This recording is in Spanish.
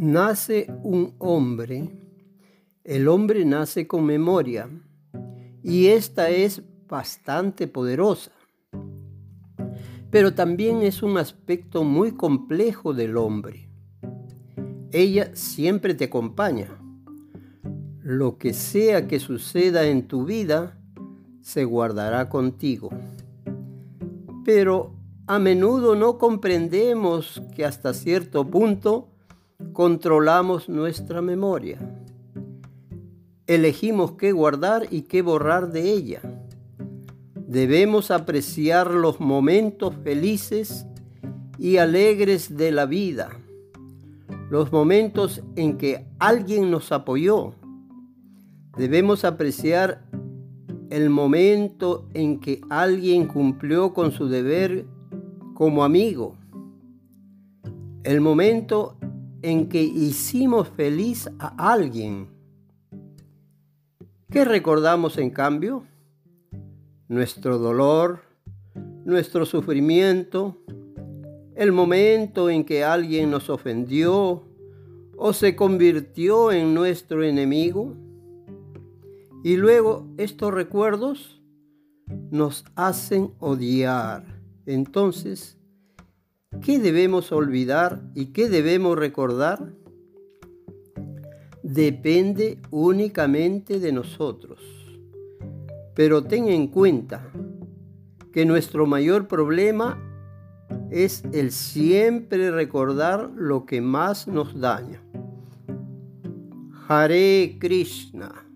Nace un hombre, el hombre nace con memoria y esta es bastante poderosa. Pero también es un aspecto muy complejo del hombre. Ella siempre te acompaña. Lo que sea que suceda en tu vida, se guardará contigo. Pero a menudo no comprendemos que hasta cierto punto controlamos nuestra memoria. Elegimos qué guardar y qué borrar de ella. Debemos apreciar los momentos felices y alegres de la vida, los momentos en que alguien nos apoyó. Debemos apreciar el momento en que alguien cumplió con su deber como amigo, el momento en que hicimos feliz a alguien. ¿Qué recordamos en cambio? Nuestro dolor, nuestro sufrimiento, el momento en que alguien nos ofendió o se convirtió en nuestro enemigo. Y luego estos recuerdos nos hacen odiar entonces, ¿qué debemos olvidar y qué debemos recordar? Depende únicamente de nosotros. Pero ten en cuenta que nuestro mayor problema es el siempre recordar lo que más nos daña. Hare Krishna.